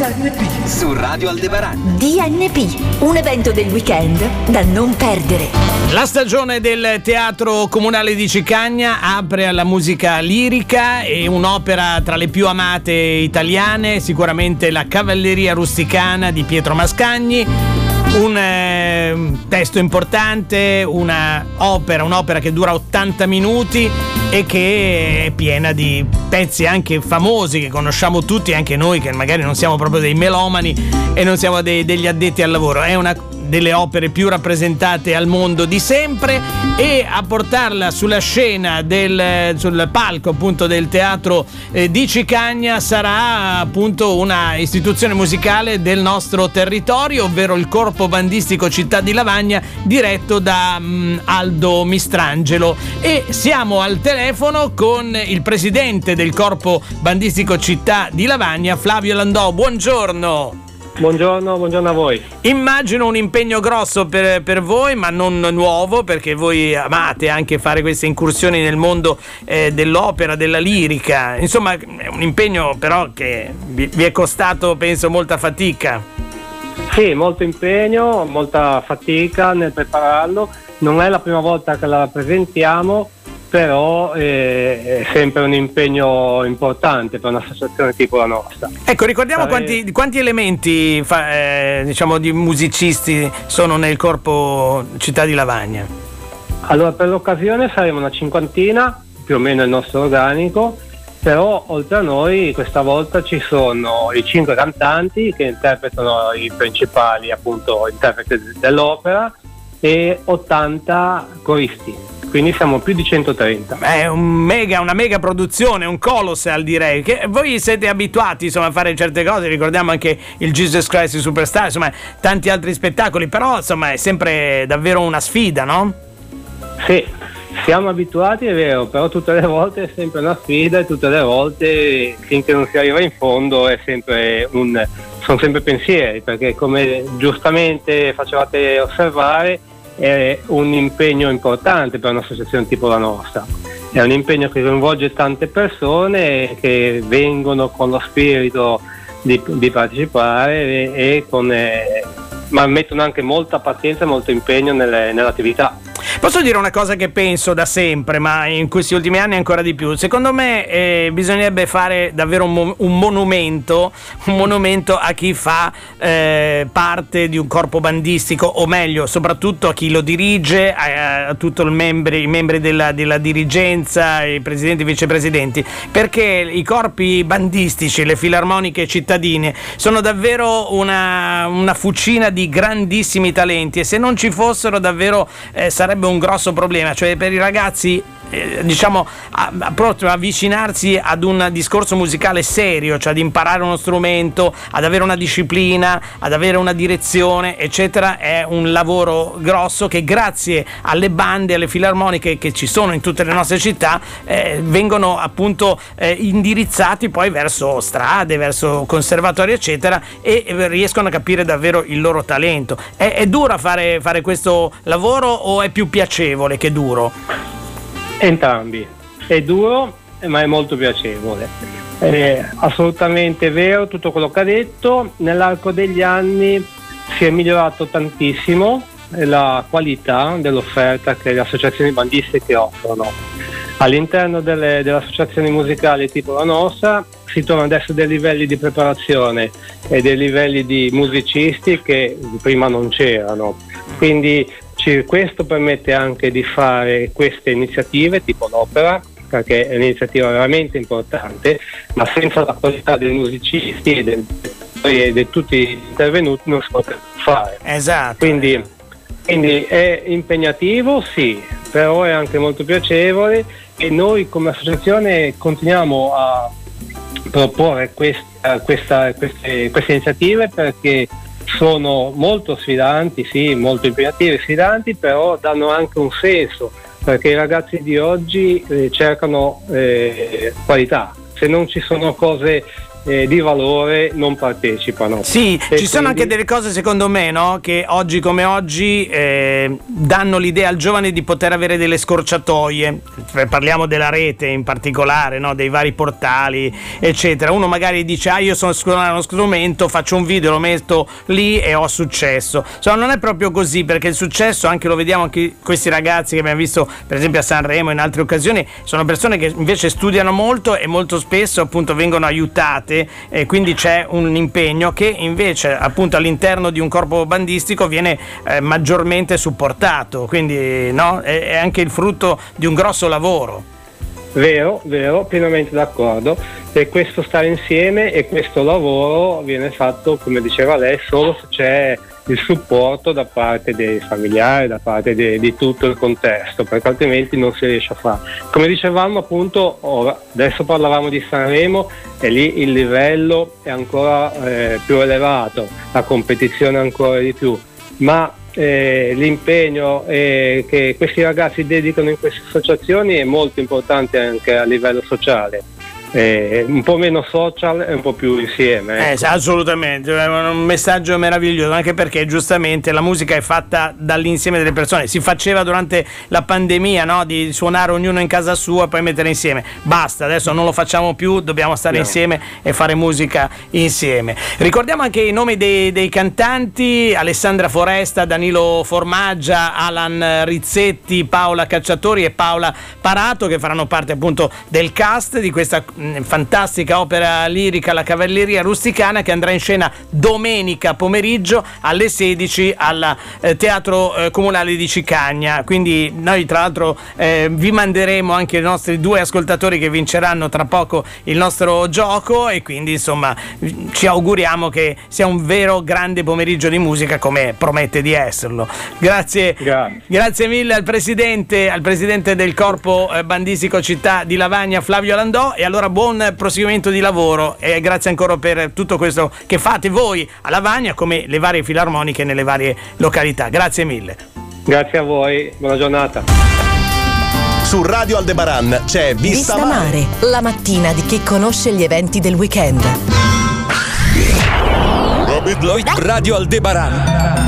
DNP su Radio Aldebaran. DNP, un evento del weekend da non perdere. La stagione del Teatro Comunale di Cicagna apre alla musica lirica e un'opera tra le più amate italiane, sicuramente La Cavalleria Rusticana di Pietro Mascagni un eh, testo importante, una opera, un'opera che dura 80 minuti e che è piena di pezzi anche famosi che conosciamo tutti, anche noi che magari non siamo proprio dei melomani e non siamo dei, degli addetti al lavoro. È una delle opere più rappresentate al mondo di sempre e a portarla sulla scena del, sul palco appunto del teatro eh, di Cicagna sarà appunto una istituzione musicale del nostro territorio, ovvero il corpo bandistico Città di Lavagna diretto da mh, mm, Aldo Mistrangelo e siamo al telefono con il presidente del corpo bandistico Città di Lavagna Flavio Landò. Buongiorno. Buongiorno, buongiorno a voi. Immagino un impegno grosso per, per, voi, ma non nuovo, perché voi amate anche fare queste incursioni nel mondo eh, dell'opera, della lirica. Insomma, è un impegno però che vi, vi è costato, penso, molta fatica. Sì, molto impegno, molta fatica nel prepararlo. Non è la prima volta che la presentiamo, però eh, è sempre un impegno importante per un'associazione tipo la nostra. Ecco, ricordiamo Sare... quanti, quanti, elementi fa, eh, diciamo di musicisti sono nel corpo Città di Lavagna. Allora, per l'occasione saremo una cinquantina, più o meno il nostro organico, però oltre a noi questa volta ci sono i cinque cantanti che interpretano i principali appunto interpreti dell'opera e 80 coristi quindi siamo più di 130. È un mega, una mega produzione, un colossal direi. Che voi siete abituati insomma, a fare certe cose, ricordiamo anche il Jesus Christ Superstar, insomma tanti altri spettacoli, però insomma è sempre davvero una sfida, no? Sì, siamo abituati, è vero, però tutte le volte è sempre una sfida e tutte le volte finché non si arriva in fondo sempre un, sono sempre pensieri, perché come giustamente facevate osservare è un impegno importante per un'associazione tipo la nostra. È un impegno che coinvolge tante persone che vengono con lo spirito di, di partecipare e, e con, eh, ma mettono anche molta pazienza e molto impegno nelle, nell'attività. Posso dire una cosa che penso da sempre, ma in questi ultimi anni ancora di più. Secondo me eh, bisognerebbe fare davvero un, mo- un, monumento, un monumento a chi fa eh, parte di un corpo bandistico, o meglio, soprattutto a chi lo dirige, a, a tutti i membri della, della dirigenza, i presidenti e vicepresidenti, perché i corpi bandistici, le filarmoniche cittadine, sono davvero una, una fucina di grandissimi talenti e se non ci fossero davvero eh, sarebbe un grosso problema, cioè per i ragazzi eh, diciamo proprio avvicinarsi ad un discorso musicale serio, cioè ad imparare uno strumento, ad avere una disciplina, ad avere una direzione, eccetera, è un lavoro grosso che grazie alle bande, alle filarmoniche che ci sono in tutte le nostre città, eh, vengono appunto eh, indirizzati poi verso strade, verso conservatori, eccetera, e riescono a capire davvero il loro talento. È, è duro fare, fare questo lavoro o è più piacevole che duro? Entrambi. È duro, ma è molto piacevole. È assolutamente vero tutto quello che ha detto. Nell'arco degli anni si è migliorato tantissimo la qualità dell'offerta che le associazioni bandistiche offrono. All'interno delle, delle associazioni musicali tipo la nostra si trovano adesso dei livelli di preparazione e dei livelli di musicisti che prima non c'erano. Quindi questo permette anche di fare queste iniziative tipo l'opera, perché è un'iniziativa veramente importante, ma senza la qualità dei musicisti e, del, e di tutti gli intervenuti non si potrebbe fare. Esatto. Quindi, quindi è impegnativo, sì, però è anche molto piacevole e noi come associazione continuiamo a proporre questa, questa, queste, queste iniziative perché sono molto sfidanti, sì, molto impegnativi e sfidanti, però danno anche un senso, perché i ragazzi di oggi eh, cercano eh, qualità. Se non ci sono cose eh, di valore non partecipano. Sì, E ci sono quindi- anche delle cose secondo me no? che oggi come oggi eh, danno l'idea al giovane di poter avere delle scorciatoie. Eh, Parliamo della rete in particolare, no? dei vari portali, eccetera. Uno magari dice ah io sono uno strumento, faccio un video, lo metto lì e ho successo. Insomma non è proprio così perché il successo, anche lo vediamo anche questi ragazzi che abbiamo visto per esempio a Sanremo e in altre occasioni, sono persone che invece studiano molto e molto spesso appunto vengono aiutate e quindi c'è un impegno che invece appunto all'interno di un corpo bandistico viene eh, maggiormente supportato, quindi no? è, è anche il frutto di un grosso lavoro. Vero, vero, pienamente d'accordo. E questo stare insieme e questo lavoro viene fatto, come diceva lei, solo se c'è il supporto da parte dei familiari, da parte de- di tutto il contesto, perché altrimenti non si riesce a fare. Come dicevamo appunto, ora, adesso parlavamo di Sanremo e lì il livello è ancora eh, più elevato, la competizione ancora di più, ma eh, l'impegno eh, che questi ragazzi dedicano in queste associazioni è molto importante anche a livello sociale. Eh, un po' meno social e un po' più insieme. Eh, ecco. sì, assolutamente, è un messaggio meraviglioso, anche perché giustamente la musica è fatta dall'insieme delle persone. Si faceva durante la pandemia no? di suonare ognuno in casa sua e poi mettere insieme. Basta, adesso non lo facciamo più, dobbiamo stare No. insieme e fare musica insieme. Ricordiamo anche i nomi dei, dei cantanti: Alessandra Foresta, Danilo Formaggia, Alan Rizzetti, Paola Cacciatori e Paola Parato, che faranno parte appunto del cast di questa mh, fantastica opera lirica La Cavalleria Rusticana che andrà in scena domenica pomeriggio alle 16 al eh, Teatro eh, Comunale di Cicagna. Quindi noi tra l'altro eh, vi manderemo anche i nostri due ascoltatori che vinceranno tra poco il nostro gioco e quindi insomma ci auguriamo che sia un vero grande pomeriggio di musica come promette di esserlo. Grazie. Grazie. Grazie mille al presidente, al presidente del corpo eh, bandistico città di Lavagna Flavio Landò e allora buon proseguimento di lavoro e grazie ancora per tutto questo che fate voi a Lavagna come le varie filarmoniche nelle varie località. Grazie mille. Grazie a voi, buona giornata. Su Radio Aldebaran c'è Vista, Vista Mare, la mattina di chi conosce gli eventi del weekend. Radio Aldebaran.